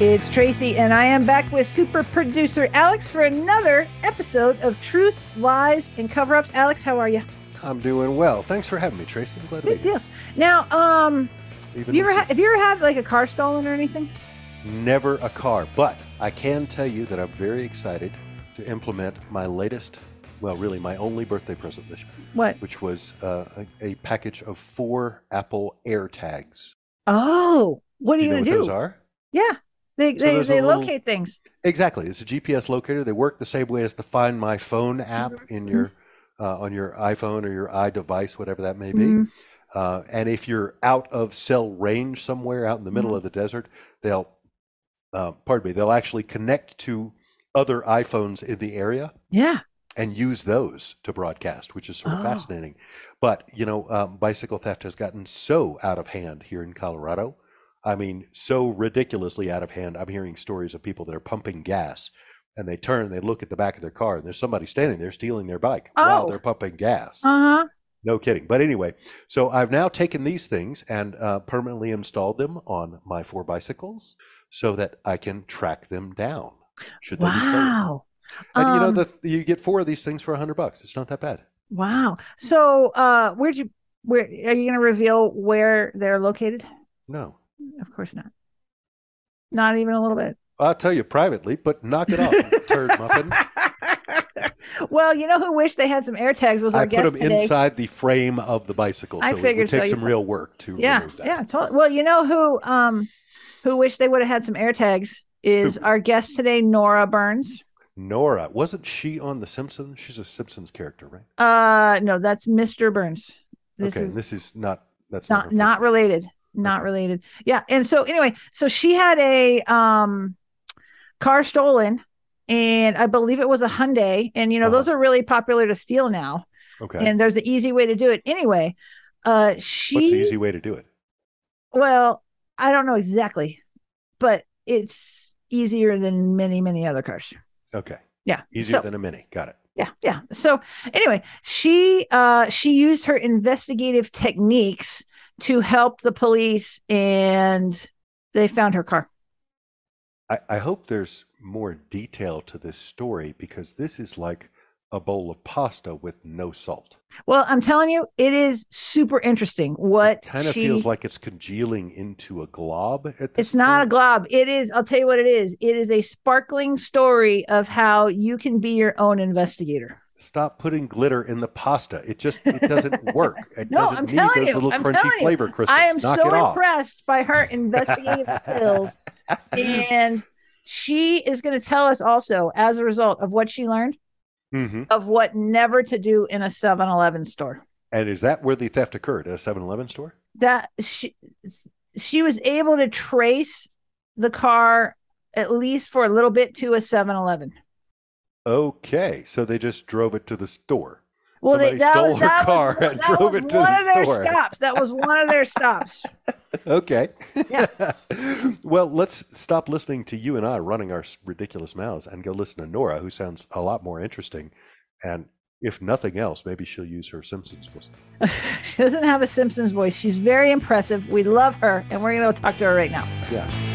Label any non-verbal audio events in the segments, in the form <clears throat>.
It's Tracy, and I am back with super producer Alex for another episode of Truth, Lies, and Cover Ups. Alex, how are you? I'm doing well. Thanks for having me, Tracy. I'm glad to be Good here. deal. Now, um, Even have you ever had, have you ever had like a car stolen or anything? never a car, but I can tell you that I'm very excited to implement my latest, well, really my only birthday present this year, What? which was uh, a, a package of four Apple AirTags. Oh, what are Do you, you know gonna what do? those are? Yeah, they So they, they little- locate things. Exactly. It's a GPS locator. They work the same way as the Find My Phone app Mm-hmm. in your uh, on your iPhone or your iDevice, whatever that may be. Mhm. Uh, and if you're out of cell range somewhere out in the middle Mm-hmm. of the desert, they'll, uh, pardon me, they'll actually connect to other iPhones in the area Yeah. and use those to broadcast, which is sort of Oh. fascinating. But you know, um, bicycle theft has gotten so out of hand here in Colorado. I mean, so ridiculously out of hand. I'm hearing stories of people that are pumping gas, and they turn, and they look at the back of their car, and there's somebody standing there stealing their bike while Oh. they're pumping gas. Uh huh. No kidding. But anyway, so I've now taken these things and uh, permanently installed them on my four bicycles so that I can track them down. Should they be stolen? Wow. And you know, Um, the, you get four of these things for a hundred bucks. It's not that bad. Wow. So, uh, where'd you? Where are you going to reveal where they're located? No, Of course not. Not even a little bit. I'll tell you privately, but knock it off, <laughs> turd muffin. well, you know who wished they had some air tags was our I put guest them today. inside the frame of the bicycle, I so it figured would take so. Some put- real work to yeah, remove that. yeah, totally. Well, you know who um who wished they would have had some air tags is our guest today, Nora Burns. Nora, wasn't she on The Simpsons? She's a Simpsons character, right? Uh no, that's Mr. Burns. This okay, is this is not. That's not her not first- related. Not related. Yeah. And so anyway, so she had a um car stolen and I believe it was a Hyundai. And you know, Uh-huh. those are really popular to steal now. Okay, And there's an easy way to do it. Anyway, uh she what's the easy way to do it? well, I don't know exactly, but it's easier than many, many other cars. Okay, Yeah. easier So- than a mini. Got it. yeah yeah so anyway she uh she used her investigative techniques to help the police and they found her car I, I hope there's more detail to this story because this is like a bowl of pasta with no salt. well i'm telling you it is super interesting what Kind of she, feels like it's congealing into a glob. It's not a point. glob it is i'll tell you what it is it is a sparkling story of how you can be your own investigator Stop putting glitter in the pasta. It just it doesn't <laughs> work. It No, doesn't I'm need those you, little I'm crunchy flavor crystals. i am Knock so impressed by her investigative skills <laughs> and she is going to tell us also as a result of what she learned hmm of what never to do in a 7-Eleven store. And is that where the theft occurred? At a 7-Eleven store? That she she was able to trace the car at least for a little bit to a 7-Eleven. Okay, so they just drove it to the store. Well, Somebody they, that stole was, her that car was, and that drove was it to one the of their store. stops. That was one of their stops. <laughs> Okay. Yeah. <laughs> well, let's stop listening to you and I running our ridiculous mouths and go listen to Nora, who sounds a lot more interesting. And if nothing else, maybe she'll use her Simpsons voice. <laughs> she doesn't have a Simpsons voice. She's very impressive. We love her, and we're going to go talk to her right now. Yeah.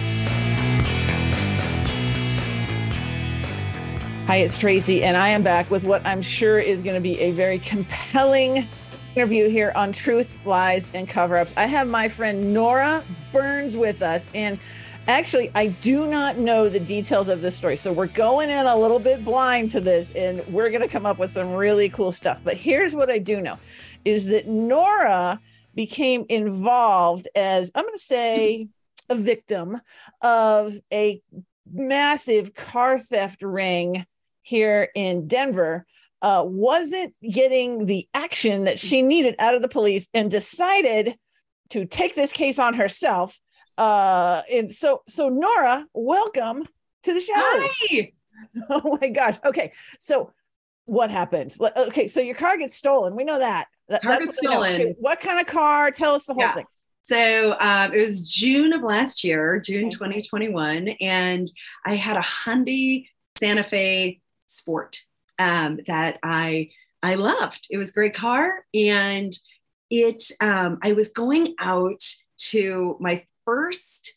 Hi, it's Tracy, and I am back with what I'm sure is going to be a very compelling interview here on Truth, Lies, and Cover Ups. I have my friend Nora Burns with us, and actually, I do not know the details of this story. So we're going in a little bit blind to this, and we're going to come up with some really cool stuff. But here's what I do know is that Nora became involved as, I'm going to say, a victim of a massive car theft ring here in Denver uh, wasn't getting the action that she needed out of the police and decided to take this case on herself. Uh, and so, so Nora, welcome to the show. Hi. <laughs> Oh my gosh. Okay. So what happened? Okay, so your car gets stolen. We know that. That- Car gets what. Okay, stolen. what kind of car? Tell us the whole Yeah. thing. So um, it was June of last year, June 2021, and I had a Hyundai Santa Fe Sport um, that I I loved. It was a great car, and it um, I was going out to my first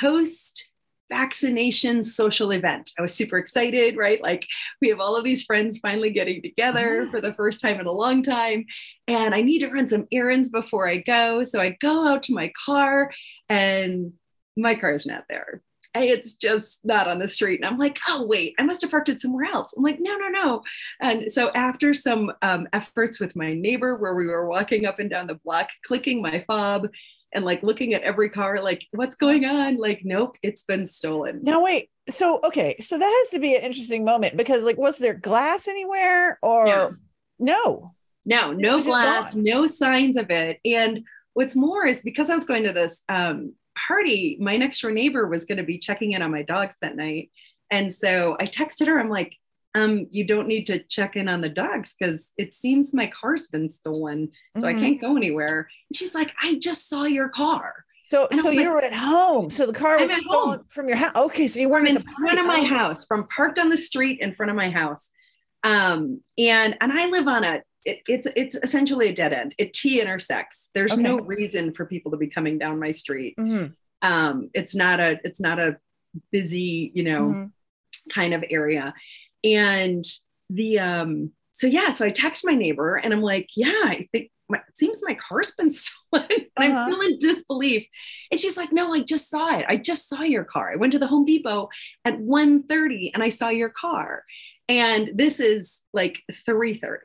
post vaccination social event. I was super excited, right? Like we have all of these friends finally getting together for the first time in a long time and I need to run some errands before I go. So I go out to my car and my car is not there. It's just not on the street. And I'm like, oh, wait, I must have parked it somewhere else. I'm like, no, no, no. And so after some um, efforts with my neighbor, where we were walking up and down the block, clicking my fob and like looking at every car, like, what's going on? Like, nope, it's been stolen. Now wait. So okay, so that has to be an interesting moment because like was there glass anywhere or No. no? No, no glass, no signs of it. And what's more is because I was going to this um, party, my next door neighbor was going to be checking in on my dogs that night. And so I texted her, I'm like, um, you don't need to check in on the dogs because it seems my car's been stolen. So I Mhm. can't go anywhere. And she's like, I just saw your car. So And so you like- were at home. So the car was stolen home. from your house. Okay, so you weren't in the front of my. House, from parked on the street in front of my house. Um, and and I live on a it, it's it's essentially a dead end. It T intersects. There's Okay. no reason for people to be coming down my street. Mhm, Um, it's not a it's not a busy you know mhm. kind of area. And the um so yeah, so I text my neighbor and I'm like, yeah, I think my, it seems my car's been <laughs> stolen. and I'm Uh-huh. still in disbelief. And she's like, no, I just saw it. I just saw your car. I went to the Home Depot at 1:30 and I saw your car. And this is like 3:30.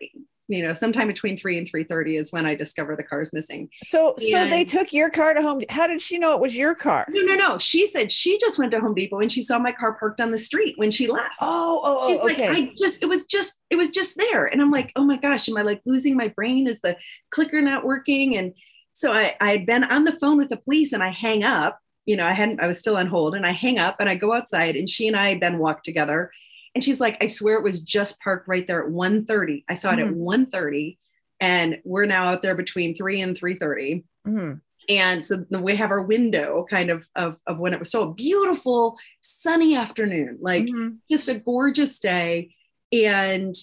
You know, sometime between 3 and 3:30 is when I discover the car's missing. So so they took your car to home. How did she know it was your car? No, no, no. She said she just went to Home Depot and she saw my car parked on the street when she left. Oh, oh, oh She's oh okay. like, I just, it was just, it was just there. And I'm like, oh my gosh, am I like losing my brain? Is the clicker not working? And so I, I had been on the phone with the police and I hang up, you know, I hadn't, I was still on hold and I hang up and I go outside and she and I then walk together. And she's like, I swear it was just parked right there at 1.30. I saw it at 1.30 and we're now out there between 3 and 3.30 Mhm. and so we have our window kind of of, of when it was so beautiful sunny afternoon like Mhm. just a gorgeous day and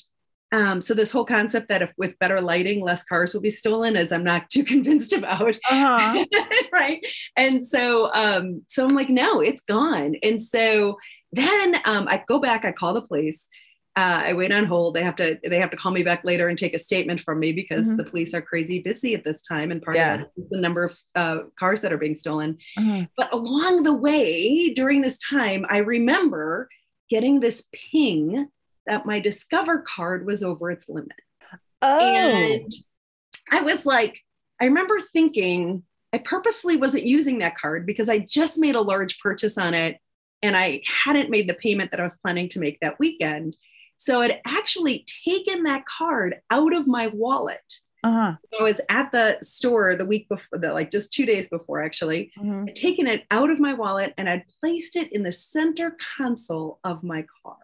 um, so this whole concept that if with better lighting less cars will be stolen is i'm not <laughs> too convinced about Uh-huh. <laughs> right and so um so i'm like no it's gone and so then um, i go back i call the police uh, I wait on hold. They have to they have to call me back later and take a statement from me because Mhm. the police are crazy busy at this time, and part Yeah. of it is the number of uh, cars that are being stolen. Uh-huh. But along the way, during this time, I remember getting this ping that my Discover card was over its limit. Oh. And I was like, I remember thinking, I purposefully wasn't using that card because I just made a large purchase on it and I hadn't made the payment that I was planning to make that weekend. So I'd actually taken that card out of my wallet. uh-huh. I was at the store the week before, the, like just two days before, actually. Mhm. I'd taken it out of my wallet and I'd placed it in the center console of my car.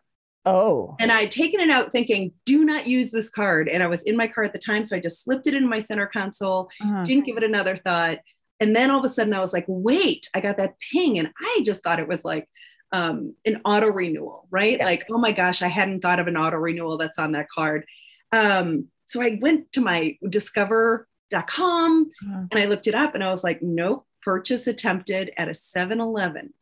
Oh. And I'd taken it out thinking, do not use this card. And I was in my car at the time. So I just slipped it into my center console, Uh-huh. didn't give it another thought. And then all of a sudden I was like, wait, I got that ping. And I just thought it was like um, an auto renewal, right? Yeah. Like, oh my gosh, I hadn't thought of an auto renewal that's on that card. Um, so I went to my discover.com Uh-huh. and I looked it up and I was like, nope, purchase attempted at a 7 Eleven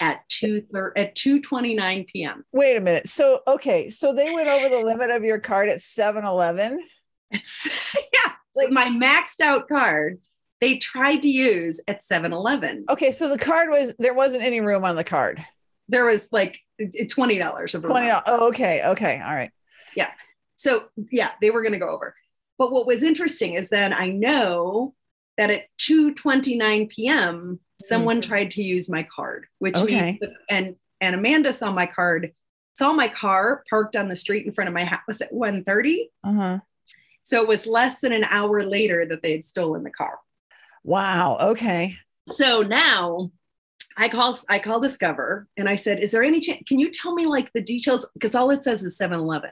at 2 at 2:29 p.m. Wait a minute. So okay, so they went over the limit of your card at 7-Eleven. <laughs> It's <laughs> yeah, like my maxed out card. They tried to use at 7-Eleven. Okay, so the card was there wasn't any room on the card. There was like twenty dollars of the Twenty. room. Oh, okay, okay, all right. Yeah. So yeah, they were going to go over. But what was interesting is then I know that at 2:29 p.m. someone tried to use my card, which Mm-hmm. Okay. means and and Amanda saw my card, saw my car parked on the street in front of my house at 1:30. Uh-huh. So it was less than an hour later that they had stolen the car. Wow. Okay. So now I call I call Discover and I said, "Is there any chance? Can you tell me like the details? Because all it says is 7-Eleven.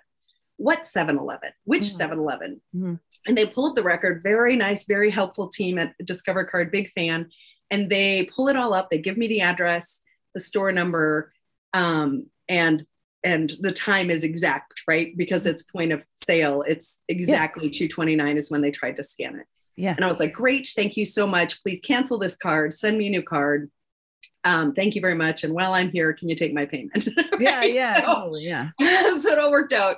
What 7-Eleven? Which Mhm. 7-Eleven?" Mhm. And they pull up the record. Very nice, very helpful team at Discover Card. Big fan. And they pull it all up. They give me the address, the store number, um, and and the time is exact, right? Because it's point of sale. It's exactly 229 is when they tried to scan it. Yeah. And I was like, great, thank you so much. Please cancel this card, send me a new card. Um, thank you very much. And while I'm here, can you take my payment? <laughs> Yeah, Right? yeah, So- totally. Yeah. <laughs> so it all worked out.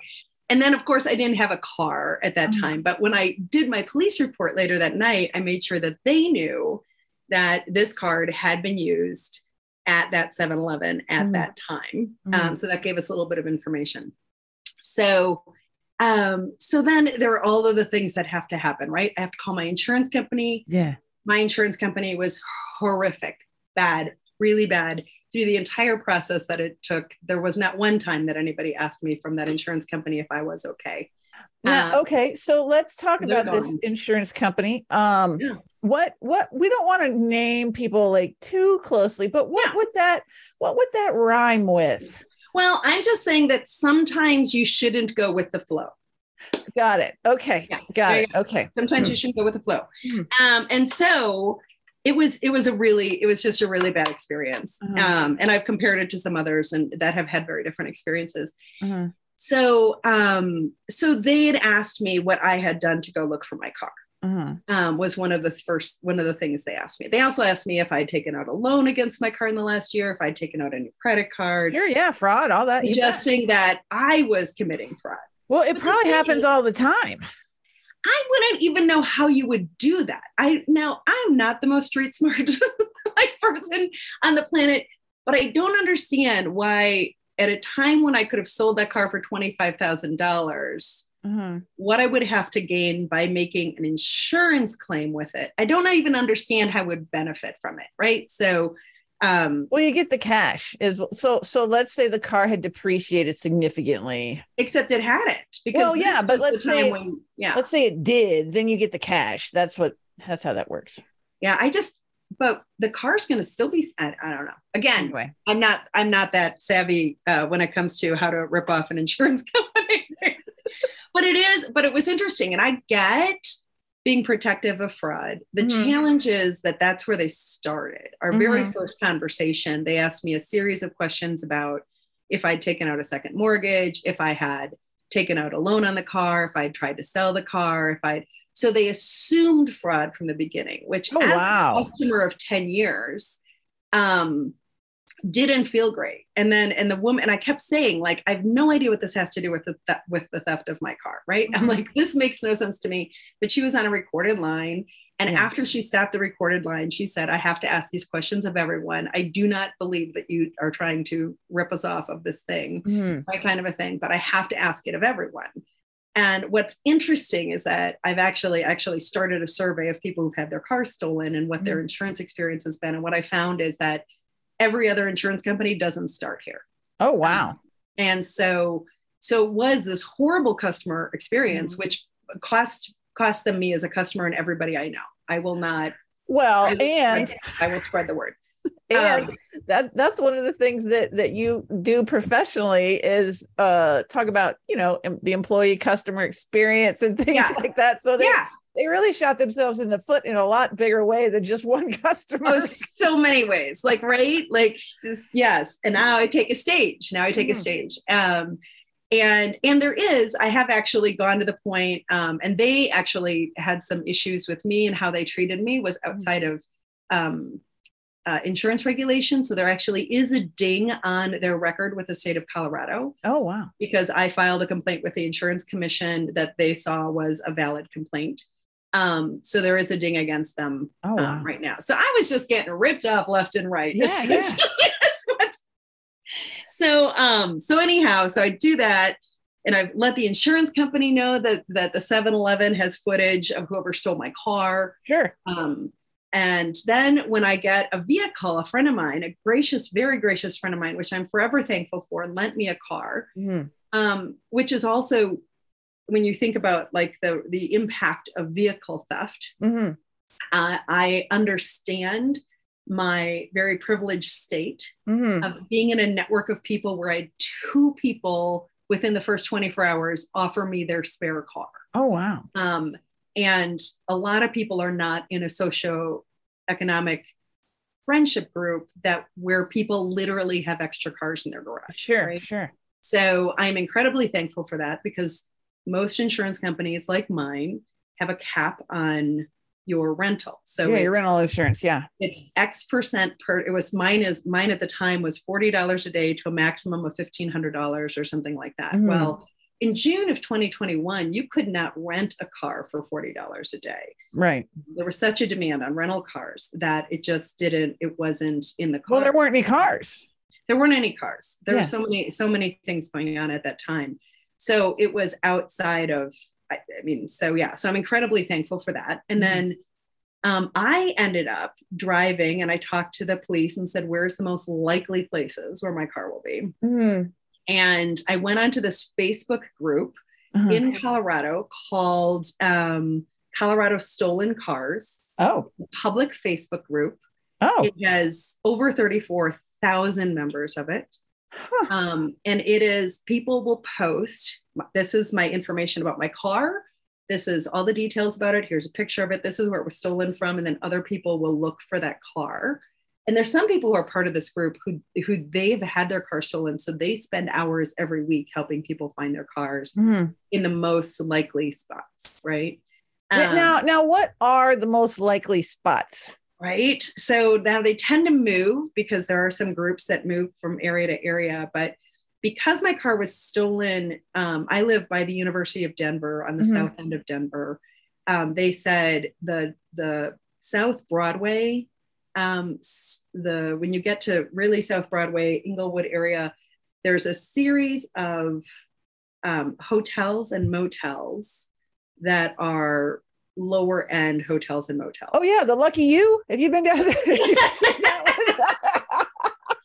And then, of course, I didn't have a car at that Mhm. time. But when I did my police report later that night, I made sure that they knew that this card had been used at that 7 Eleven at Mhm. that time. Mhm. Um, so that gave us a little bit of information. So, um, so then there are all of the things that have to happen, right? I have to call my insurance company Yeah. my insurance company was horrific, bad, really bad through the entire process that it took. There was not one time that anybody asked me from that insurance company if I was okay. Now, Uh, okay, so let's talk about this insurance company. Um, Yeah. what what we don't want to name people like too closely, but what Yeah. would that what would that rhyme with? Well, I'm just saying that sometimes you shouldn't go with the flow. Got it. Okay, Yeah, got it. Okay, Sometimes you shouldn't go with the flow. Mhm. Um, and so it was it was a really it was just a really bad experience. Mhm. Um, and I've compared it to some others and that have had very different experiences. Mhm. So um, so they had asked me what I had done to go look for my car. Mhm. um, was one of the first one of the things they asked me. They also asked me if I'd taken out a loan against my car in the last year, if I'd taken out a new credit card, Sure, yeah, fraud, all that. suggesting that I was committing fraud. Well, it but probably happens is- all the time. I wouldn't even know how you would do that. I now I'm not the most street smart <laughs> like person on the planet, but I don't understand why at a time when I could have sold that car for twenty five thousand dollars. Mhm. what I would have to gain by making an insurance claim with it. I don't even understand how I would benefit from it, right? So, um, Well, you get the cash. Is so. So let's say the car had depreciated significantly. except it hadn't because Well, yeah, but let's say- when, yeah, Let's say it did, then you get the cash. That's what. That's how that works. yeah. I just, but the car's going to still be. I, I don't know. Again, Anyway, I'm not. I'm not that savvy uh, when it comes to how to rip off an insurance <laughs> company. But it is. But it was interesting, and I get being protective of fraud. The Mhm. challenge is that that's where they started. Our very Mhm. first conversation, they asked me a series of questions about if I'd taken out a second mortgage, if I had taken out a loan on the car, if I'd tried to sell the car, if I'd so they assumed fraud from the beginning, which Oh, as wow. a customer of 10 years, um, didn't feel great. And then, and the woman, and I kept saying, like, I have no idea what this has to do with the th- with the theft of my car, right? I'm Mhm. like, this makes no sense to me. But she was on a recorded line. And Yeah. after she stopped the recorded line, she said, I have to ask these questions of everyone. I do not believe that you are trying to rip us off of this thing Mhm. right kind of a thing but i have to ask it of everyone and what's interesting is that i've actually actually started a survey of people who've had their cars stolen and what their insurance experience has been and what i found is that every other insurance company doesn't start here Oh wow. and so so it was this horrible customer experience Mhm. which cost cost them me as a customer and everybody i know i will not Well, I will and i will spread the word <laughs> and Um, that that's one of the things that that you do professionally is uh talk about you know em- the employee customer experience and <laughs> things Yeah. like that. So they yeah they really shot themselves in the foot in a lot bigger way than just one <laughs> customer. Oh, so many ways. Like, right? Like, just yes. And now I take a stage. Now I take a Mhm. stage. Um, and and there is. I have actually gone to the point, um, and they actually had some issues with me and how they treated me was outside of um, uh, insurance regulation. So there actually is a ding on their record with the state of Colorado oh wow. because I filed a complaint with the insurance commission that they saw was a valid complaint. Um, so there is a ding against them Oh wow. um, right now. So I was just getting ripped off left and right. <laughs> Yeah, yeah. essentially, is what- so um, so anyhow, so I do that. And I've let the insurance company know that that the 7-Eleven has footage of whoever stole my car. Sure. Um, and then when I get a vehicle, a friend of mine, a gracious, very gracious friend of mine, which I'm forever thankful for, lent me a car Mhm. um, which is also when you think about like the the impact of vehicle theft Mhm. uh, i understand my very privileged state Mhm. of being in a network of people where I had two people within the first 24 hours offer me their spare car. Oh wow. Um, and a lot of people are not in a socio-economic friendship group that where people literally have extra cars in their garage. Sure, right? sure. So I'm incredibly thankful for that because most insurance companies like mine have a cap on your rental. So yeah, your rental insurance. Yeah. it's X percent per. It was mine is mine at the time was forty dollars a day to a maximum of fifteen hundred dollars or something like that. Mhm. Well, in June of 2021, you could not rent a car for forty dollars a day. Right. There was such a demand on rental cars that it just didn't. It wasn't in the car Well, there weren't any cars. there weren't any cars there Yeah. were so many so many things going on at that time so it was outside of I, I mean so yeah so i'm incredibly thankful for that and Mhm. then um, i ended up driving and i talked to the police and said where's the most likely places where my car will be Mhm. and i went onto this facebook group Uh-huh. in colorado called um, colorado stolen cars oh. public facebook group Oh. it has over 34,000 members of it. Huh. Um, and it is, people will post, this is my information about my car. This is all the details about it. Here's a picture of it. This is where it was stolen from. And then other people will look for that car. And there's some people who are part of this group who, who they've had their car stolen. So they spend hours every week helping people find their cars Mhm. in the most likely spots, right? Um, now, now, what are the most likely spots? Right? So now they tend to move because there are some groups that move from area to area. But because my car was stolen, um, I live by the University of Denver on the Mhm. south end of Denver. Um, they said the the South Broadway, um, the when you get to really South Broadway, Englewood area, there's a series of um, hotels and motels that are lower end hotels and motels. Oh yeah, the lucky you. Have you been down there? <laughs> <laughs>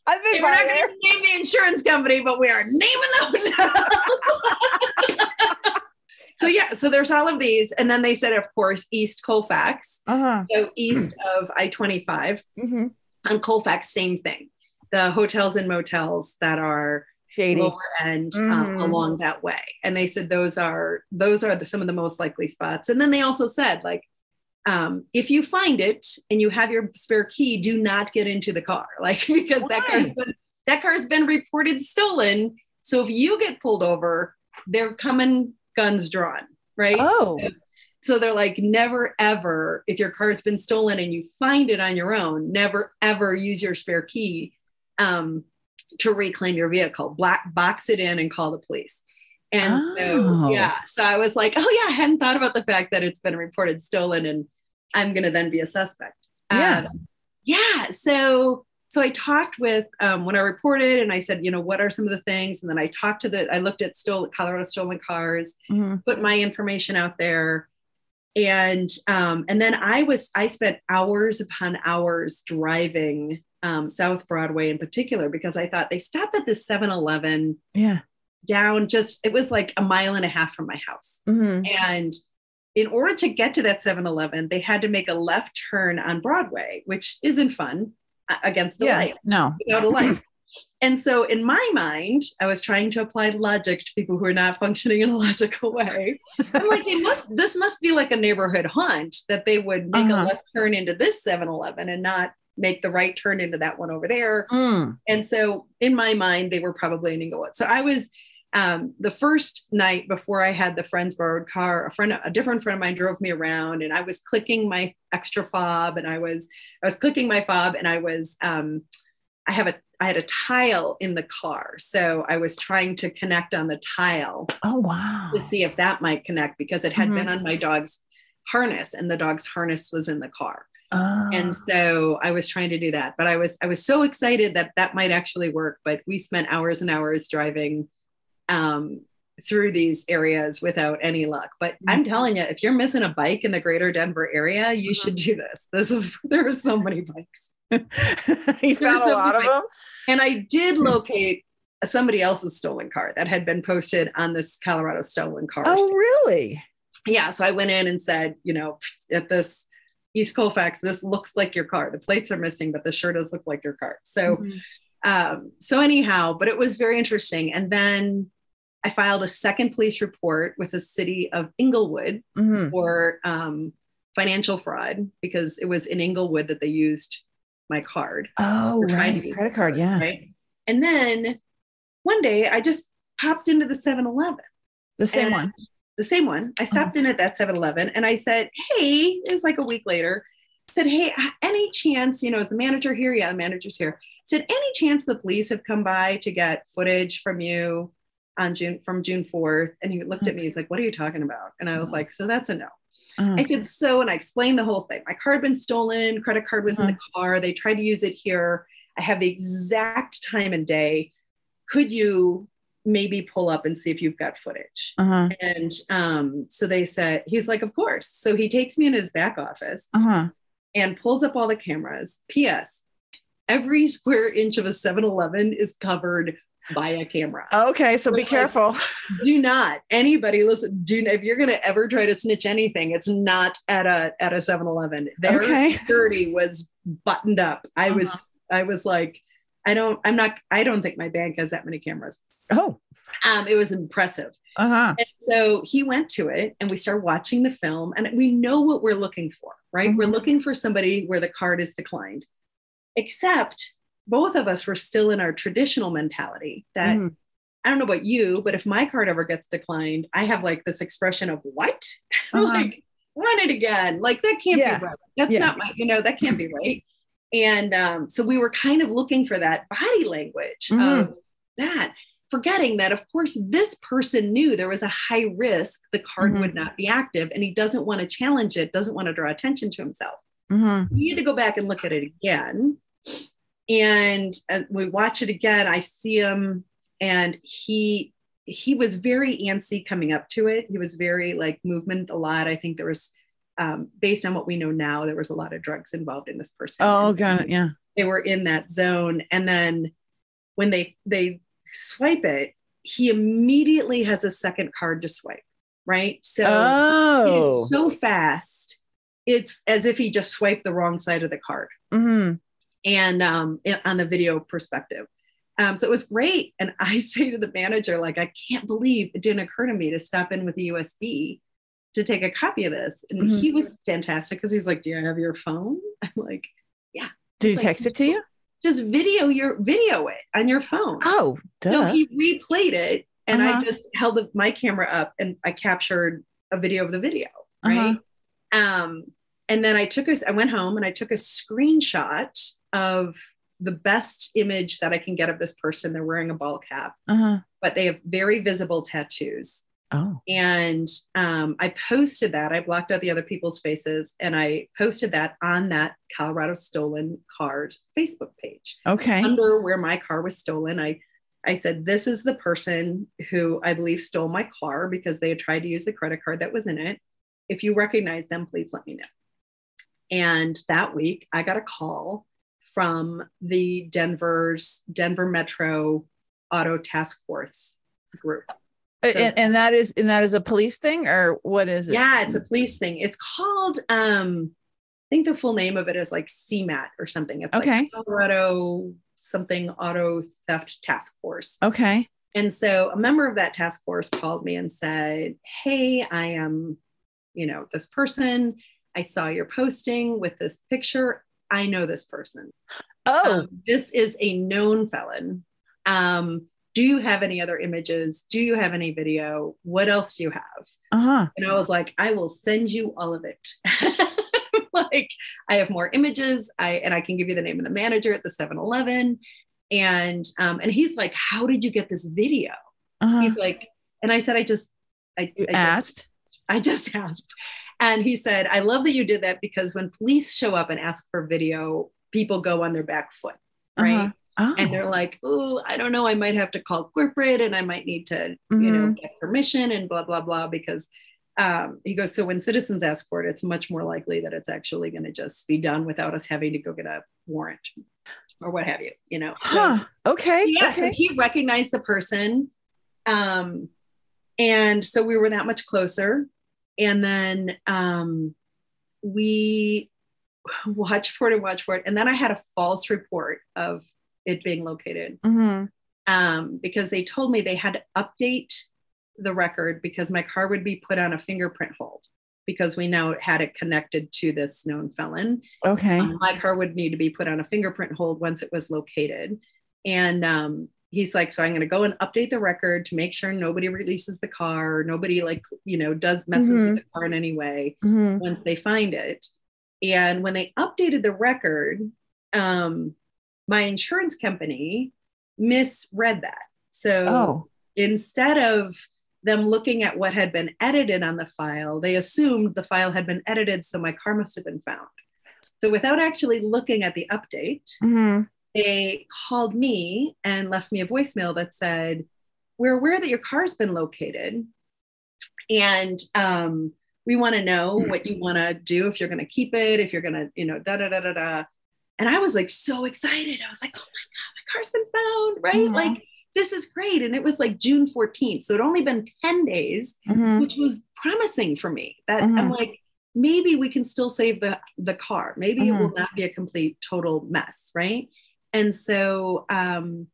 I've been we're not going to name the insurance company, but we are naming the hotel. <laughs> so yeah, so there's all of these, and then they said, of course, East Colfax, Uh-huh. so east of I-25. hmm On Colfax, same thing. The hotels and motels that are Shady. lower end um, Mhm. along that way, and they said those are those are the, some of the most likely spots. And then they also said like. Um, if you find it and you have your spare key, do not get into the car, <laughs> like because that car's been that car's been reported stolen. So if you get pulled over, they're coming guns drawn, right? Oh. So they're like, never ever, if your car's been stolen and you find it on your own, never ever use your spare key um, to reclaim your vehicle. Black box it in and call the police. And Oh. so, yeah. So I was like, oh yeah, I hadn't thought about the fact that it's been reported stolen and I'm going to then be a suspect. Yeah. Um, yeah. So, so I talked with um, when I reported and I said, you know, what are some of the things? And then I talked to the, I looked at stolen Colorado stolen cars, Mhm. put my information out there and um, and then i was i spent hours upon hours driving um, south broadway in particular because i thought they stopped at this 7-eleven Yeah. down just it was like a mile and a half from my house Mhm. and in order to get to that 7-eleven they had to make a left turn on broadway which isn't fun uh, against the Yeah. light No. without a light. <laughs> And so in my mind, I was trying to apply logic to people who are not functioning in a logical way. I'm like, they must this must be like a neighborhood hunt that they would make Uh-huh. a left turn into this 7-Eleven and not make the right turn into that one over there. Mm. And so in my mind, they were probably in Englewood. So I was um, the first night before I had the friend's borrowed car, a friend, a different friend of mine drove me around and I was clicking my extra fob and I was, I was clicking my fob and I was, um, I have a, I had a tile in the car. So I was trying to connect on the tile Oh wow. to see if that might connect because it had Mhm. been on my dog's harness and the dog's harness was in the car Oh. and ah. so i was trying to do that but i was i was so excited that that might actually work but we spent hours and hours driving um, through these areas without any luck. But i'm mm-hmm. telling you if you're missing a bike in the greater denver area you mm-hmm. should do this. This is <laughs> there are so many bikes. <laughs> You found a lot of them. and i did hmm. locate somebody else's stolen car that had been posted on this colorado stolen car. Oh really? yeah so i went in and said you know at this East Colfax, this looks like your car. The plates are missing, but the sure does look like your car. So, Mhm. um, so anyhow, but it was very interesting. And then I filed a second police report with the city of Englewood Mhm. for um, financial fraud because it was in Englewood that they used my card. Oh, We're trying to right. Credit card. Yeah. Right. And then one day I just popped into the 7 Eleven, The same one. The same one. I uh-huh. stopped in at that 7 Eleven and I said, Hey, it was like a week later. Said, Hey, uh, any chance, you know, is the manager here? Yeah, the manager's here. Said, Any chance the police have come by to get footage from you on June from June 4th? And he looked at me, he's like, What are you talking about? And I was uh-huh. like, So that's a no. Uh-huh. I said, so, and I explained the whole thing. My card had been stolen, credit card was in the uh-huh. car. They tried to use it here. I have the exact time and day. Could you maybe pull up and see if you've got footage? Uh-huh. And um, so they said, he's like, of course. So he takes me in his back office Uh-huh. and pulls up all the cameras. P.S. Every square inch of a 7 Eleven is covered by a camera Okay, so be Like- careful. <laughs> do not anybody listen do if you're going to ever try to snitch anything it's not at a at a 7-eleven their Okay. security was buttoned up i was Uh-huh. i was like i don't i'm not i don't think my bank has that many cameras Oh. um it was impressive Uh-huh. and so he went to it and we start watching the film and we know what we're looking for right we're Mhm. looking for somebody where the card is declined except both of us were still in our traditional mentality that Mhm. I don't know about you, but if my card ever gets declined, I have like this expression of what? <laughs> Uh-huh. like, run it again. Like that can't Yeah. be right. That's Yeah. not my, you know, that can't be right. And um, so we were kind of looking for that body language Mhm. of that, forgetting that, of course, this person knew there was a high risk the card Mhm. would not be active and he doesn't want to challenge it, doesn't want to draw attention to himself Mhm. we had to go back and look at it again. And uh, we watch it again. I see him, and he he was very antsy coming up to it. He was very like movement a lot. I think there was, um, based on what we know now, there was a lot of drugs involved in this person. Oh, got it. Yeah. They were in that zone, and then when they they swipe it, he immediately has a second card to swipe. Right. So Oh. so fast. It's as if he just swiped the wrong side of the card hmm and um, on the video perspective. Um, so it was great. And <laughs> I say to the manager, like, I can't believe it didn't occur to me to stop in with the USB to take a copy of this. And Mhm. he was fantastic because he's like, Do you have your phone? <laughs> I'm like, Yeah. Did he like- text it to you? just video your video it on your phone. Oh, duh. So he replayed it and I Uh-huh. just held the, my camera up and I captured a video of the video. Uh-huh. Right. Um, and then I took a, I went home and I took a screenshot of the best image that I can get of this person. They're wearing a ball cap, uh-huh. but they have very visible tattoos. Oh. And um, I posted that. I blocked out the other people's faces and I posted that on that Colorado Stolen Cars Facebook page Okay. under where my car was stolen. I I said, This is the person who I believe stole my car because they had tried to use the credit card that was in it. If you recognize them, please let me know. And that week, I got a call from the Denver's Denver Metro Auto Task Force group. So- and, and that is and that is a police thing or what is it? Yeah, it's a police thing. It's called um I think the full name of it is like CMAT or something. It's like Okay. Colorado something auto theft task force. Okay. And so a member of that task force called me and said, Hey, I am, you know, this person. I saw your posting with this picture. I know this person. Oh, Um, this is a known felon. Um, do you have any other images? Do you have any video? What else do you have? uh-huh. And I was like, I will send you all of it. <laughs> like I have more images. I and I can give you the name of the manager at the 7-Eleven. And um, and he's like, How did you get this video? Uh-huh. He's like, and I said, I just I, I just asked. I just <laughs> asked. And he said, I love that you did that because when police show up and ask for video, people go on their back foot, right? Uh-huh. Oh. And they're like, oh, I don't know, I might have to call corporate and I might need to, you know, Mhm. get permission and blah, blah, blah. Because um, he goes, so when citizens ask for it, it's much more likely that it's actually going to just be done without us having to go get a warrant or what have you, you know? So, huh. Okay. yeah, so he recognized the person. Um, and so we were that much closer. And then um, we watch for it and watch for it. And then I had a false report of it being located Mm-hmm. um, because they told me they had to update the record because my car would be put on a fingerprint hold because we now had it connected to this known felon. Okay. Um, my car would need to be put on a fingerprint hold once it was located. And um, he's like, so I'm going to go and update the record to make sure nobody releases the car, nobody like, you know, does messes Mhm. with the car in any way Mm-hmm. once they find it. And when they updated the record, um, my insurance company misread that. So Oh. instead of them looking at what had been edited on the file, they assumed the file had been edited, so my car must have been found. So without actually looking at the update, Mm-hmm. they called me and left me a voicemail that said, We're aware that your car's been located. And um, we want to know what you want to do, if you're going to keep it, if you're going to, you know, da da da da da. And I was like so excited. I was like, Oh my God, my car's been found, right? Mhm. Like, this is great. And it was like June 14th. So it only been 10 days Mm-hmm. which was promising for me that i'm Mhm. like maybe we can still save the the car maybe it Mm-hmm. will not be a complete total mess right and so um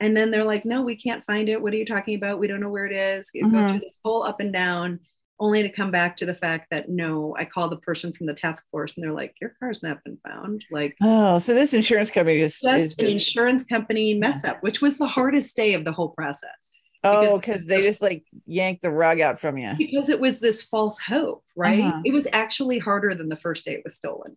and then they're like no we can't find it what are you talking about we don't know where it is You go Mhm. through this whole up and down only to come back to the fact that no i called the person from the task force and they're like your car's not been found like Oh, so this insurance company just, is just an insurance company mess up which was the hardest day of the whole process oh, because- they just like yanked the rug out from you. because it was this false hope, right? Uh-huh. It was actually harder than the first day it was stolen.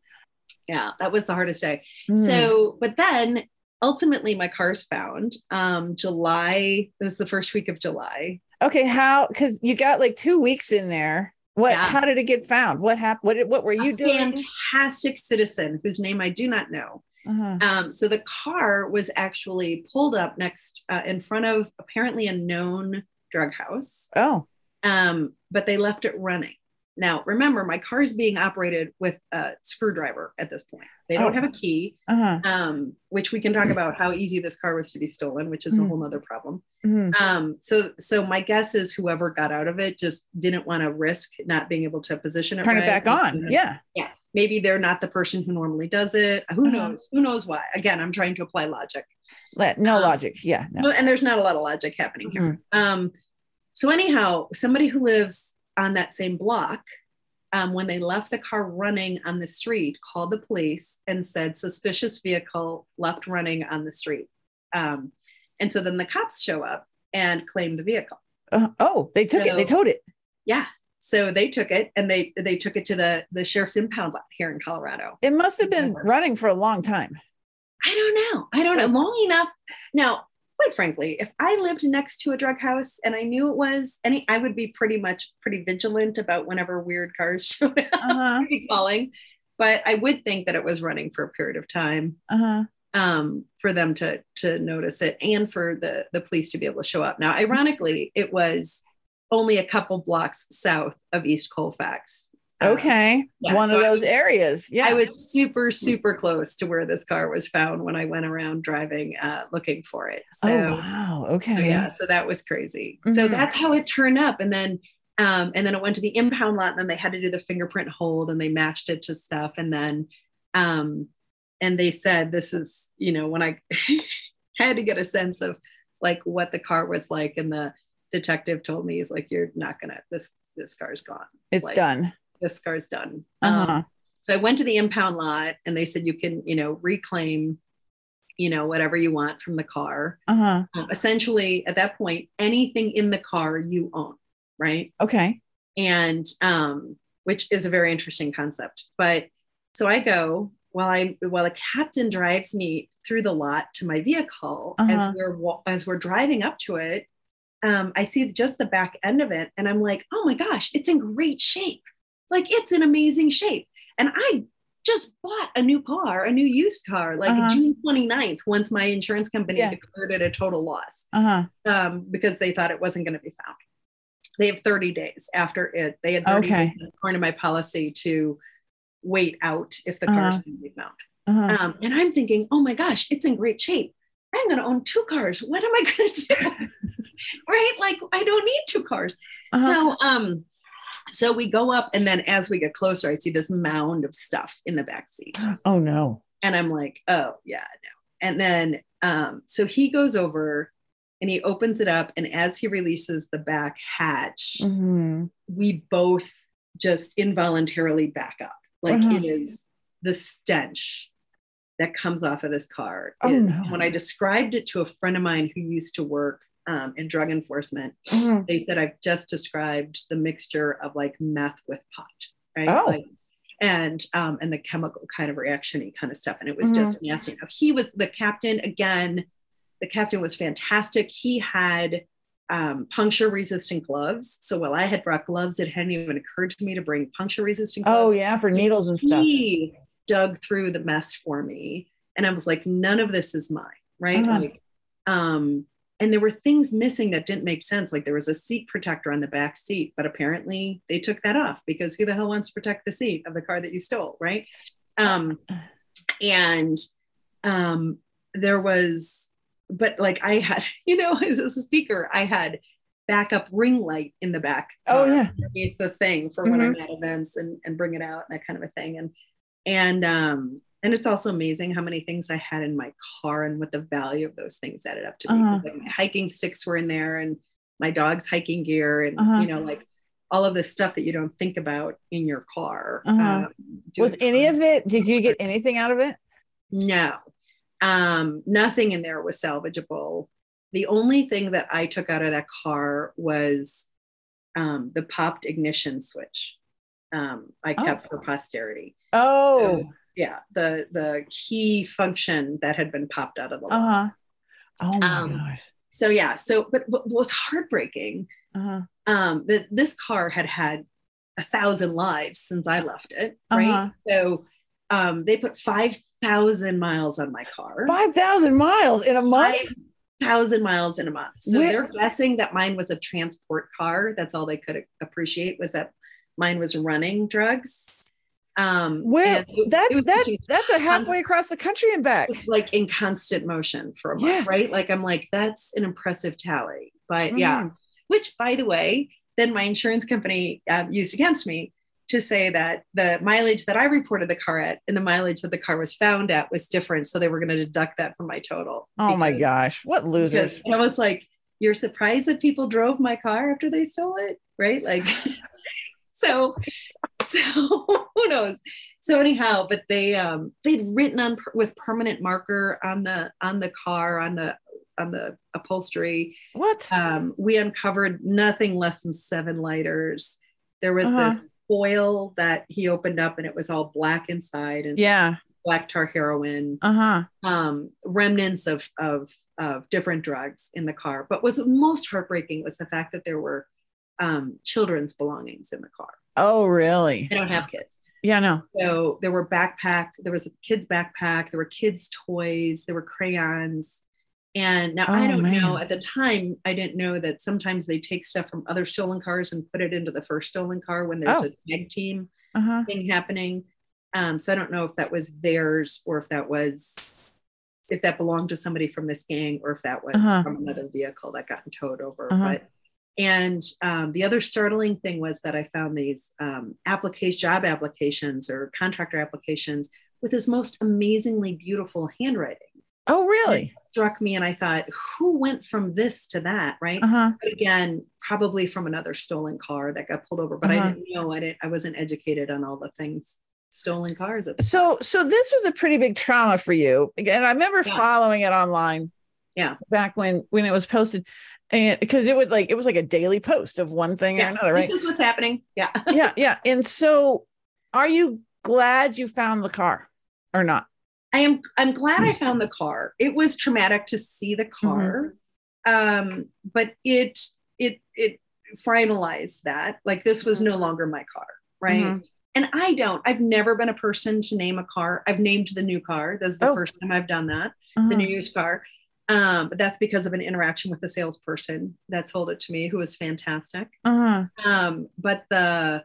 Yeah, that was the hardest day. Mhm. So, but then ultimately my car's found. Um, July, it was the first week of July. Okay, how? Because you got like two weeks in there. What? Yeah. How did it get found? What happened? What? What were you a doing? fantastic citizen whose name I do not know. Uh-huh. Um, so the car was actually pulled up next uh, in front of apparently a known drug house. Oh, um, but they left it running. Now, remember, my car is being operated with a screwdriver at this point. They don't Oh. have a key, uh huh. um, which we can talk <clears throat> about how easy this car was to be stolen, which is a Mhm. whole other problem. hmm Um, so, so my guess is whoever got out of it just didn't want to risk not being able to position it. Turn it right. back on. Yeah. Yeah. Maybe they're not the person who normally does it. Who Uh-huh. knows? Who knows why? Again, I'm trying to apply logic. Let, no Um, logic. Yeah. No. And there's not a lot of logic happening here. Mm-hmm. Um, so anyhow, somebody who lives on that same block, um, when they left the car running on the street, called the police and said suspicious vehicle left running on the street. Um, and so then the cops show up and claim the vehicle. Uh, oh, they took it. They towed it. Yeah. So they took it and they they took it to the the sheriff's impound lot here in Colorado. It must have been running for a long time. I don't know. I don't know. Long enough. Now, quite frankly, if I lived next to a drug house and I knew it was any, I would be pretty much pretty vigilant about whenever weird cars <laughs> showed up. Uh I'd calling. But I would think that it was running for a period of time. Uh huh. um, for them to to notice it and for the the police to be able to show up. Now, ironically, it was only a couple blocks south of East Colfax. Um, Okay. yeah, One so of those was- areas. Yeah. I was super, super close to where this car was found when I went around driving, uh, looking for it. So, oh wow. Okay. so yeah, so that was crazy. So Mhm. that's how it turned up, and then, um, and then it went to the impound lot, and then they had to do the fingerprint hold, and they matched it to stuff, and then, um, and they said this is, you know, when I <laughs> had to get a sense of like what the car was like, and the detective told me he's like, you're not gonna this this car's gone. It's like, done. This car's done. Uh huh. Um, so I went to the impound lot and they said you can, you know, reclaim, you know, whatever you want from the car. uh huh. Um, essentially, at that point, anything in the car you own, right? Okay. And um, which is a very interesting concept. But so I go while I while the captain drives me through the lot to my vehicle Uh-huh. as we're as we're driving up to it. Um, I see just the back end of it, and I'm like, oh my gosh, it's in great shape. Like it's in amazing shape. And I just bought a new car, a new used car, like Uh-huh. June 29th, once my insurance company Yeah. declared it a total loss Uh huh. um, because they thought it wasn't going to be found. They have 30 days after it. They had 30 Okay. days according to my policy to wait out if the Uh-huh. going to be found. Uh-huh. Um, and I'm thinking, oh my gosh, it's in great shape. I'm going to own two cars. What am I going to do? <laughs> right? Like I don't need two cars. Uh-huh. So, um, So we go up, and then as we get closer, I see this mound of stuff in the back seat. <gasps> Oh no. And I'm like, oh, yeah, no. And then, um, so he goes over and he opens it up. And as he releases the back hatch, Mhm. we both just involuntarily back up. Like Uh-huh. it is the stench that comes off of this car. Oh, is no. when I described it to a friend of mine who used to work um, in drug enforcement, Mhm. they said I've just described the mixture of like meth with pot, right? Oh. Like, and um, and the chemical kind of reactiony kind of stuff, and it was Mhm. just nasty. Now, he was the captain again. The captain was fantastic. He had um, puncture resistant gloves. So while I had brought gloves, it hadn't even occurred to me to bring puncture resistant gloves Oh yeah, for needles and stuff. he dug through the mess for me and i was like none of this is mine right Uh-huh. like um and there were things missing that didn't make sense like there was a seat protector on the back seat but apparently they took that off because who the hell wants to protect the seat of the car that you stole right? Um and um there was but like i had <laughs> you know <laughs> as a speaker i had backup ring light in the back Oh, yeah. the thing for when i'm at events and and bring it out and that kind of a thing. And and um and it's also amazing how many things i had in my car and what the value of those things added up to me Uh-huh. like my hiking sticks were in there and my dog's hiking gear and Uh-huh. you know like all of this stuff that you don't think about in your car Uh-huh. um, Was any of it? Did you get <laughs> anything out of it? No, um, nothing in there was salvageable. The only thing that I took out of that car was um, the popped ignition switch. Um, I Oh. kept for posterity. Oh, So, yeah, the the key function that had been popped out of the lock. uh huh. Oh my Um, gosh. So yeah, so but, but what was heartbreaking Uh huh. um, that this car had had a thousand lives since I left it, right? Uh-huh. So um, they put five thousand miles on my car. Five thousand miles in a month. five thousand miles in a month. So Where- they're guessing that mine was a transport car. That's all they could appreciate was that mine was running drugs. Um, Well, it- that's it that's that's a halfway across the country and back. like in constant motion for a month, Yeah. right? Like I'm like, that's an impressive tally. But yeah, Mhm. which by the way, then my insurance company um, used against me to say that the mileage that I reported the car at and the mileage that the car was found at was different. So they were going to deduct that from my total. Oh my gosh, what losers! because- And I was like, you're surprised that people drove my car after they stole it, right? Like, <laughs> so, so <laughs> who knows? So anyhow, but they um they'd written on with permanent marker on the on the car on the on the upholstery. What? Um, we uncovered nothing less than seven lighters. There was Uh-huh. this foil that he opened up, and it was all black inside and Yeah. black tar heroin Uh huh. um, remnants of, of, of different drugs in the car. But what's most heartbreaking was the fact that there were um, children's belongings in the car. Oh really? I don't have kids. Yeah. No. So there were backpack, there was a kid's backpack, there were kids' toys, there were crayons. And now I Oh, don't know, at the time, I didn't know that sometimes they take stuff from other stolen cars and put it into the first stolen car when there's Oh. a tag team Uh huh. thing happening. Um, so I don't know if that was theirs or if that was if that belonged to somebody from this gang or if that was Uh-huh. from another vehicle that got towed over. Uh-huh. But and um, the other startling thing was that I found these um, application job applications or contractor applications with this most amazingly beautiful handwriting. Oh really? It struck me, and I thought, who went from this to that, right? Uh huh. But again, probably from another stolen car that got pulled over. But Uh-huh. I didn't know. I didn't. I wasn't educated on all the things stolen cars. So so this was a pretty big trauma for you. And I remember Yeah. following it online. Yeah. Back when when it was posted. And because it would like it was like a daily post of one thing or another, right? This is what's happening. Yeah. <laughs> yeah, yeah. And so are you glad you found the car or not? I am I'm glad I found the car. It was traumatic to see the car. Um, but it it it finalized that. Like this was no longer my car, right? Mhm. And I don't, I've never been a person to name a car. I've named the new car. That's the Oh. first time I've done that, Uh-huh. the new used car. Um, but that's because of an interaction with the salesperson that sold it to me, who was fantastic. Uh-huh. um, but the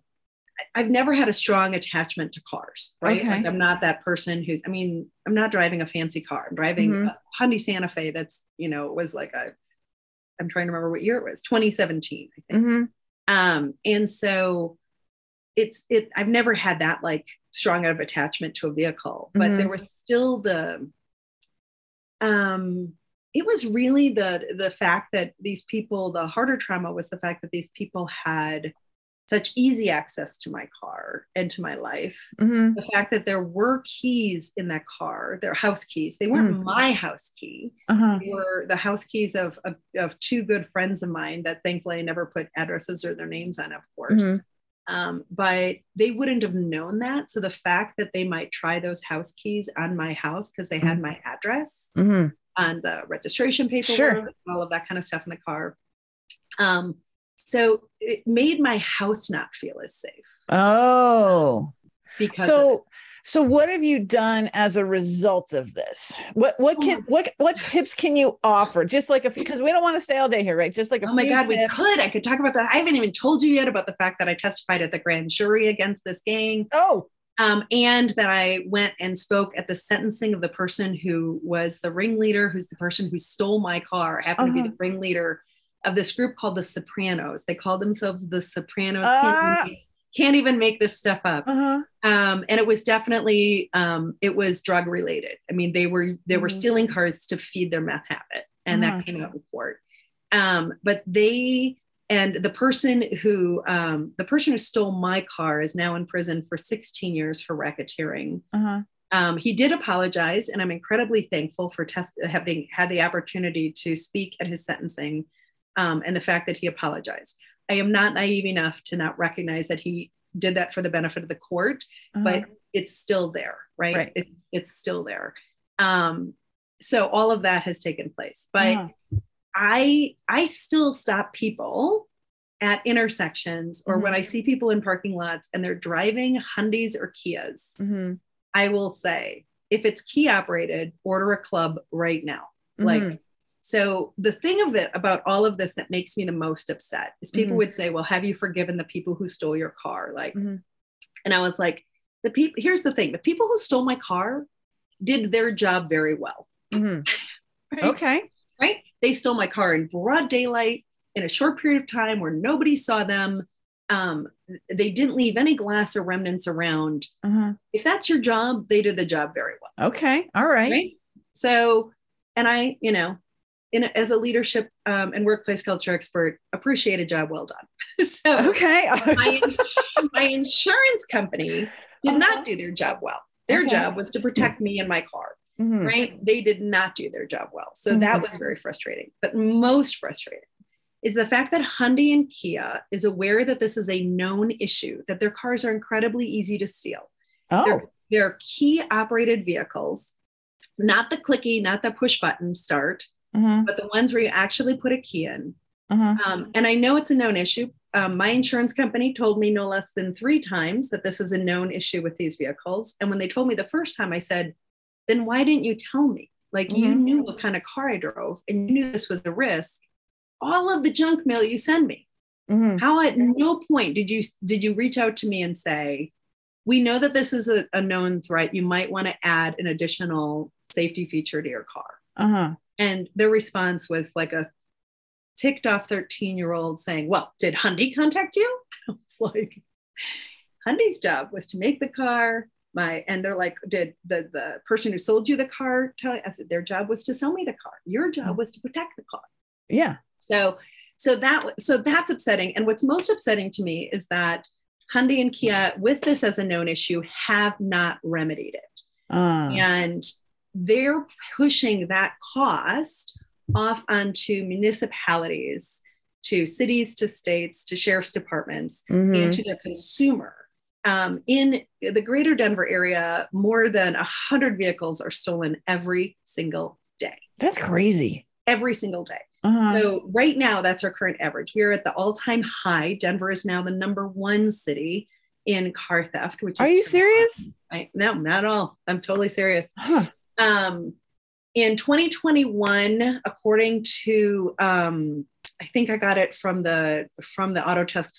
I've never had a strong attachment to cars, right? Okay. Like I'm not that person who's. I mean, I'm not driving a fancy car. I'm driving Mhm. a Hyundai Santa Fe. That's you know was like a. I'm trying to remember what year it was. 2017, I think. Mhm. Um, and so it's it I've never had that like strong of attachment to a vehicle, but Mhm. there was still the um it was really the the fact that these people the harder trauma was the fact that these people had such easy access to my car and to my life Mhm. the fact that there were keys in that car their house keys they weren't my house key Uh-huh. they were the house keys of, of of two good friends of mine that thankfully I never put addresses or their names on of course Mhm. um, but they wouldn't have known that so the fact that they might try those house keys on my house because they had my address Mhm. On the registration paperwork, Sure. all of that kind of stuff in the car. Um, so it made my house not feel as safe Oh. because So so what have you done as a result of this? What what Oh can what what tips can you offer? Just like a because we don't want to stay all day here, right? Just like a Oh my few God, we could. I could talk about that. I haven't even told you yet about the fact that I testified at the grand jury against this gang, Oh, um, and that I went and spoke at the sentencing of the person who was the ringleader, who's the person who stole my car, happened to Uh-huh. be the ringleader of this group called the Sopranos. They called themselves the Sopranos. Ah. Can't, even, can't even make this stuff up. uh-huh. um, and it was definitely um, it was drug related. I mean, they were they were Mhm. stealing cars to feed their meth habit, and Uh-huh. that came out in court. Um, but they and the person who um, the person who stole my car is now in prison for 16 years for racketeering. Uh-huh. Um, he did apologize, and I'm incredibly thankful for test having had the opportunity to speak at his sentencing, um, and the fact that he apologized. I am not naive enough to not recognize that he did that for the benefit of the court uh-huh. but it's still there, right? Right. It's it's still there. Um, so all of that has taken place, but Uh-huh. I I still stop people at intersections or when Mhm. I see people in parking lots and they're driving Hyundais or Kias. Mhm. I will say, if it's key operated, order a club right now. Like, Mhm. so the thing of it about all of this that makes me the most upset is people Mhm. would say, Well, have you forgiven the people who stole your car? Like, Mhm. and I was like, the people here's the thing, the people who stole my car did their job very well. <laughs> Right? Okay. Right? They stole my car in broad daylight in a short period of time where nobody saw them. Um, they didn't leave any glass or remnants around. Uh-huh. If that's your job, they did the job very well. Okay. All right. right so and i you know in as a leadership um, and workplace culture expert appreciate a job well done <laughs> so Okay. <laughs> my, ins- my insurance company did not do their job well their Uh-huh. Okay. job was to protect me and my car Mhm. right they did not do their job well so that Mhm. was very frustrating but most frustrating is the fact that Hyundai and Kia is aware that this is a known issue that their cars are incredibly easy to steal Oh. they're, they're key operated vehicles, not the clicky, not the push button start, Uh-huh. but the ones where you actually put a key in. Uh-huh. Um, and I know it's a known issue. Um, my insurance company told me no less than three times that this is a known issue with these vehicles. And when they told me the first time, I said, then why didn't you tell me? Like you Mhm. knew what kind of car I drove and you knew this was a risk. All of the junk mail you send me, Mhm. how at no point did you did you reach out to me and say we know that this is a, a known threat you might want to add an additional safety feature to your car Uh-huh. and their response was like a ticked off 13 year old saying well did Hyundai contact you <laughs> i was like Hyundai's job was to make the car my and they're like did the the person who sold you the car tell i said their job was to sell me the car your job was to protect the car Yeah. so so that so that's upsetting. And what's most upsetting to me is that Hyundai and Kia, with this as a known issue, have not remedied it. Uh, And they're pushing that cost off onto municipalities, to cities, to states, to sheriff's departments, mhm. and to the consumer. Um, in the greater Denver area, more than 100 vehicles are stolen every single day. That's crazy. Every single day. Uh-huh. So right now, that's our current average. We are at the all-time high. Denver is now the number one city in car theft. Which Are you serious? I, no, not at all. I'm totally serious. Huh. Um, in 2021, according to um, I think I got it from the from the Auto Task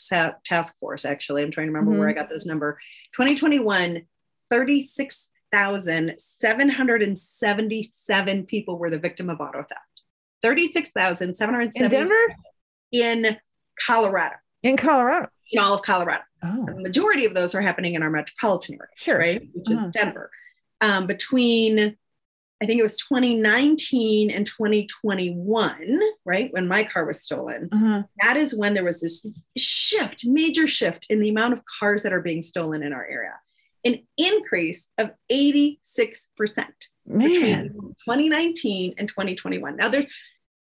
Task Force. Actually, I'm trying to remember where I got this number. 2021, 36,777 people were the victim of auto theft. 36,777 In Denver? in Colorado. in Colorado. in all of Colorado. Oh, The majority of those are happening in our metropolitan area, Sure. right? Which Uh-huh. is Denver. Um, between, I think it was 2019 and 2021, right? When my car was stolen, uh-huh. that is when there was this shift, major shift in the amount of cars that are being stolen in our area. An increase of 86% man. between 2019 and 2021. Now, there's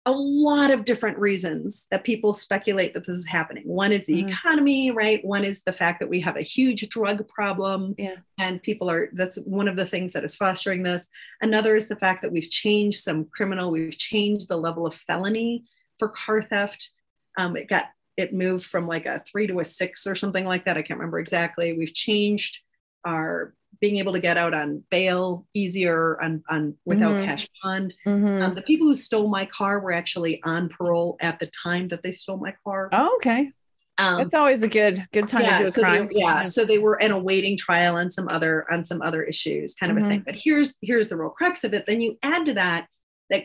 a lot of different reasons that people speculate that this is happening. One is the Mhm. economy, right? One is the fact that we have a huge drug problem. Yeah. And people are, that's one of the things that is fostering this. Another is the fact that we've changed some criminal, we've changed the level of felony for car theft. Um, it got, it moved from like a three to a six or something like that. I can't remember exactly. We've changed our being able to get out on bail easier on, on without mm-hmm. cash bond. Mm-hmm. Um, the people who stole my car were actually on parole at the time that they stole my car. Oh, okay. Um, That's always a good good time yeah, to do a so crime. They, yeah, so they were in a waiting trial on some other on some other issues, kind of mm-hmm. a thing. Mm-hmm. But here's here's the real crux of it. Then you add to that that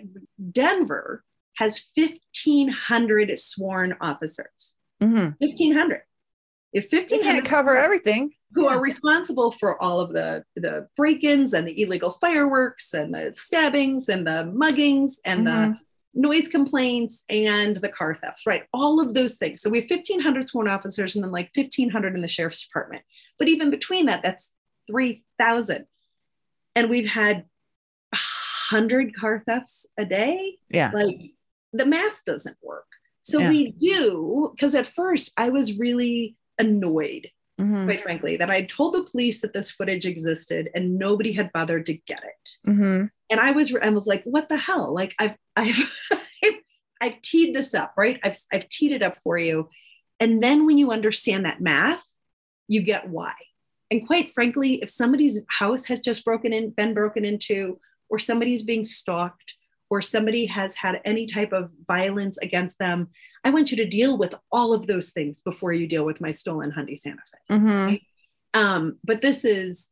Denver has 1,500 sworn officers. Mm-hmm. 1,500. If You fifteen can't cover everything. who Yeah. are responsible for all of the the break-ins and the illegal fireworks and the stabbings and the muggings and Mhm. the noise complaints and the car thefts right all of those things so we have 1500 sworn officers and then like 1500 in the sheriff's department but even between that that's 3000 and we've had 100 car thefts a day Yeah. like the math doesn't work so Yeah. we do because at first i was really annoyed Mhm. quite frankly, that I had told the police that this footage existed and nobody had bothered to get it. Mhm. And I was, I was like, what the hell? Like I've, I've, <laughs> I've, I've teed this up, right? I've, I've teed it up for you. And then when you understand that math, you get why. And quite frankly, if somebody's house has just broken in, been broken into, or somebody's being stalked, or somebody has had any type of violence against them, I want you to deal with all of those things before you deal with my stolen Hyundai Santa Fe. Mhm. Um, but this is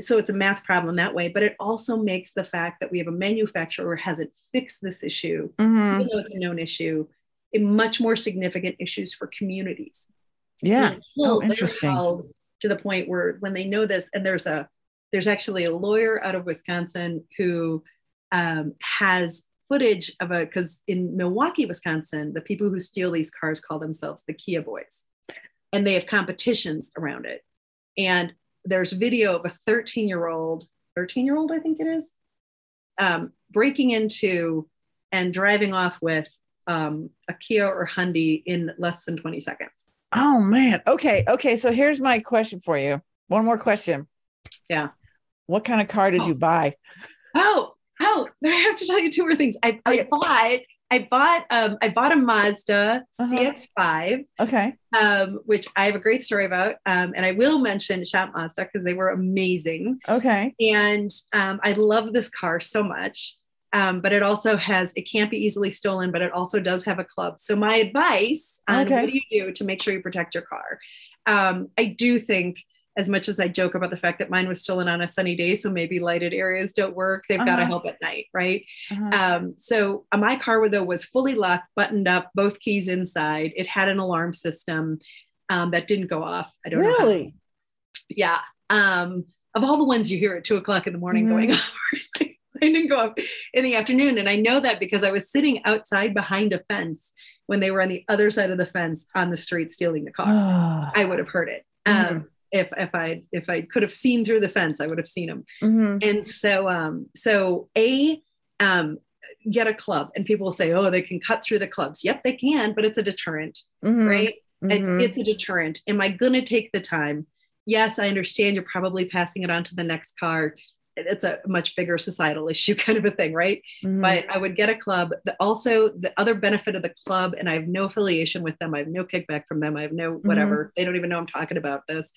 so it's a math problem that way, but it also makes the fact that we have a manufacturer who hasn't fixed this issue, Mhm. even though it's a known issue, a much more significant issues for communities. Yeah. Oh, interesting. To the point where when they know this, and there's a there's actually a lawyer out of Wisconsin who um, has footage of a because in Milwaukee, Wisconsin, the people who steal these cars call themselves the Kia Boys, and they have competitions around it. And there's video of a 13 year old, 13 year old, I think it is, um, breaking into and driving off with um, a Kia or Hyundai in less than 20 seconds. Oh man. Okay. Okay. So here's my question for you. One more question. Yeah. What kind of car did Oh. you buy? Oh, oh, <laughs> I have to tell you two more things. I, I Okay. bought, I bought, um, I bought a Mazda Uh-huh. CX5, Okay. um, which I have a great story about. Um, and I will mention Shop Mazda because they were amazing. Okay. And um, I love this car so much. Um, but it also has, it can't be easily stolen, but it also does have a club. So my advice on Okay. what do you do to make sure you protect your car? Um, I do think as much as I joke about the fact that mine was stolen on a sunny day, so maybe lighted areas don't work, they've got to Uh-huh. help at night, right? Uh-huh. Um, so uh, my car though was fully locked, buttoned up, both keys inside. It had an alarm system um, that didn't go off. I don't know. really? yeah. Um, of all the ones you hear at two o'clock in the morning Mhm. going <laughs> off, I didn't go off in the afternoon. And I know that because I was sitting outside behind a fence when they were on the other side of the fence on the street stealing the car. <sighs> I would have heard it. Mhm. Um, if if I if I could have seen through the fence, I would have seen them. Mhm. And so um so a um get a club and people will say, oh, they can cut through the clubs. Yep, they can, but it's a deterrent Mhm. right? Mhm. It's, it's a deterrent. Am I going to take the time? Yes, I understand you're probably passing it on to the next car. It's a much bigger societal <laughs> issue, kind of a thing, right? Mhm. But I would get a club. The, also, the other benefit of the club, and I have no affiliation with them, I have no kickback from them, I have no whatever. They don't even know I'm talking about this.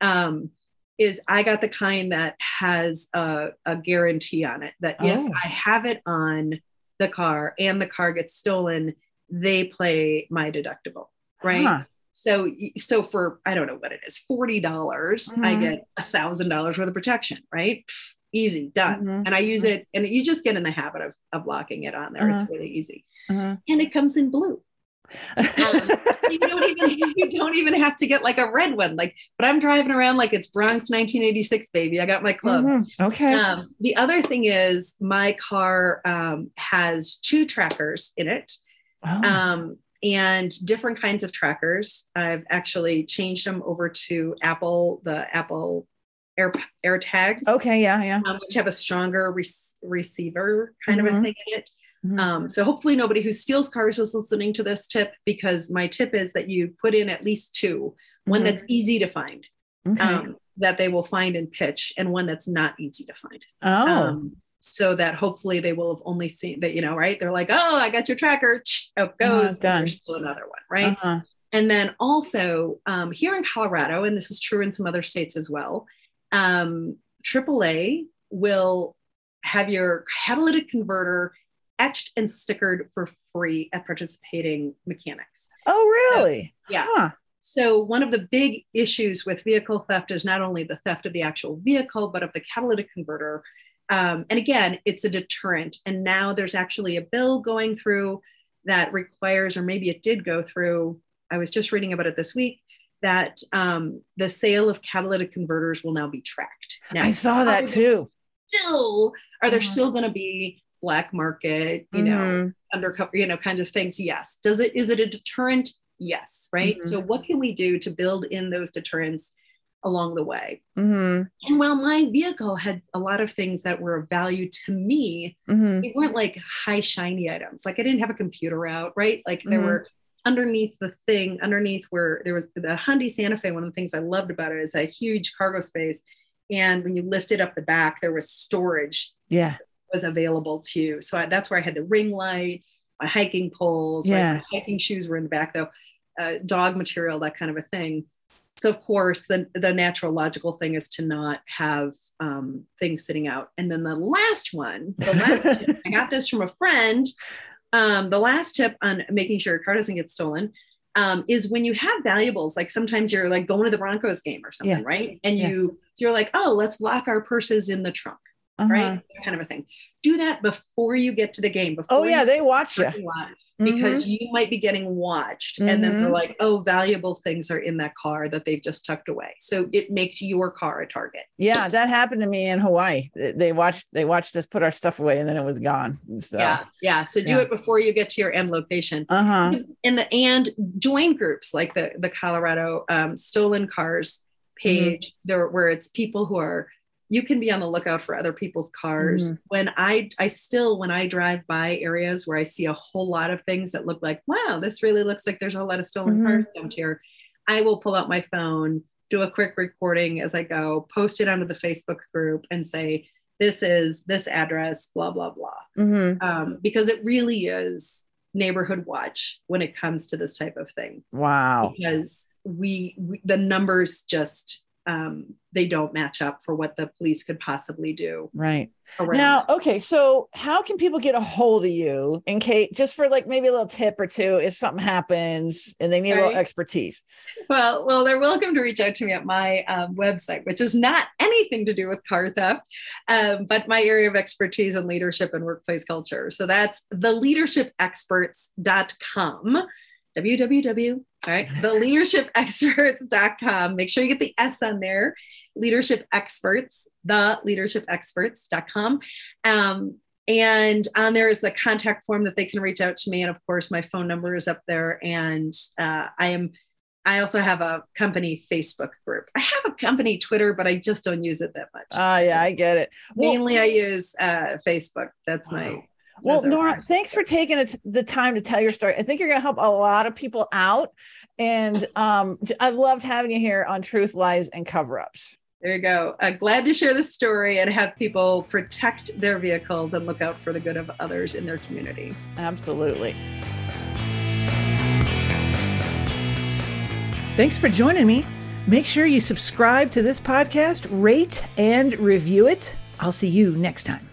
Um, is I got the kind that has a, a guarantee on it that if Oh. I have it on the car and the car gets stolen, they play my deductible, right? Huh. So, so for I don't know what it is, forty dollars, I Mhm. get a thousand dollars worth of protection, right? Easy, done. Mhm. And I use it, and you just get in the habit of of locking it on there. It's really easy, Uh-huh. and it comes in blue. Um, <laughs> you don't even you don't even have to get like a red one. Like, but I'm driving around like it's Bronx 1986, baby. I got my club. Mhm. Okay. Um, the other thing is my car um, has two trackers in it. Oh. um, and different kinds of trackers. I've actually changed them over to Apple, the Apple Air Air Tags, okay. Yeah. Yeah. um, which have a stronger re- receiver kind of Mhm. a thing in it. Mhm. Um, so hopefully nobody who steals cars is listening to this tip because my tip is that you put in at least two, one Mhm. that's easy to find, Okay. um, that they will find and pitch, and one that's not easy to find oh. um, so that hopefully they will have only seen that, you know, right? They're like, oh, I got your tracker. It goes. done. There's still another one, right? Uh-huh. And then also um, here in Colorado, and this is true in some other states as well, um, AAA will have your catalytic converter etched and stickered for free at participating mechanics. Oh, really? Yeah. Huh. So, one of the big issues with vehicle theft is not only the theft of the actual vehicle, but of the catalytic converter. Um, and again, it's a deterrent. And now there's actually a bill going through that requires, or maybe it did go through, I was just reading about it this week, that um, the sale of catalytic converters will now be tracked. Now, I saw that too. Still, are there Mhm. still going to be black market, you know, Mhm. undercover, you know, kind of things? Yes. Does it, is it a deterrent? Yes. Right. Mhm. So, what can we do to build in those deterrents along the way? Mhm. And while my vehicle had a lot of things that were of value to me, Mhm. they weren't like high shiny items. Like I didn't have a computer out, right? Like there Mhm. were underneath the thing, underneath where there was the Hyundai Santa Fe. One of the things I loved about it is a huge cargo space. And when you lifted up the back, there was storage Yeah. was available to you. So I, that's where I had the ring light, my hiking poles, right? Yeah. my hiking shoes were in the back though, uh, dog material, that kind of a thing. So of course, the the natural logical thing is to not have um, things sitting out. And then the last one, the last <laughs> I got this from a friend. Um, the last tip on making sure your car doesn't get stolen um, is when you have valuables. Like sometimes you're like going to the Broncos game or something, Yeah. right? And Yeah. you you're like, oh, let's lock our purses in the trunk Uh-huh. right? That kind of a thing. Do that before you get to the game. Before Oh yeah, they watch you parking because you might be getting watched, and then they're Mhm. like, "Oh, valuable things are in that car that they've just tucked away." So it makes your car a target. Yeah, that happened to me in Hawaii. They- watched they watched us put our stuff away and then it was gone. So Yeah, yeah. So do Yeah. it before you get to your end location. uh-huh. And the and join groups like the the Colorado um, stolen cars page, there where it's people who are you can be on the lookout for other people's cars. Mhm. When I I still when I drive by areas where I see a whole lot of things that look like, wow, this really looks like there's a lot of stolen Mhm. cars dumped here. I will pull out my phone, do a quick recording as I go, post it onto the Facebook group and say, this is this address, blah, blah, blah hmm um, because it really is neighborhood watch when it comes to this type of thing Wow. because we, we the numbers just um, they don't match up for what the police could possibly do Right. around Now, okay, so how can people get a hold of you in case just for like maybe a little tip or two if something happens and they need a little expertise? well well they're welcome to reach out to me at my um, website which is not anything to do with car theft um, but my area of expertise in leadership and workplace culture so that's theleadershipexperts.com www all right. Theleadershipexperts.com make sure you get the s on there. Leadership experts the leadershipexperts.com um, and on there is the contact form that they can reach out to me. And of course my phone number is up there. And uh, i am i also have a company facebook group. I have a company twitter but i just don't use it that much. Ah, yeah, I get it. Well, mainly i use uh, facebook. That's my Wow. Well, Nora, my- thanks for taking the time to tell your story. I think you're going to help a lot of people out. And um, j- I've loved having you here on Truth, Lies, and Cover Ups. there you go uh, glad to share the story and have people protect their vehicles and look out for the good of others in their community Absolutely. Thanks for joining me. Make sure you subscribe to this podcast, rate and review it. I'll see you next time.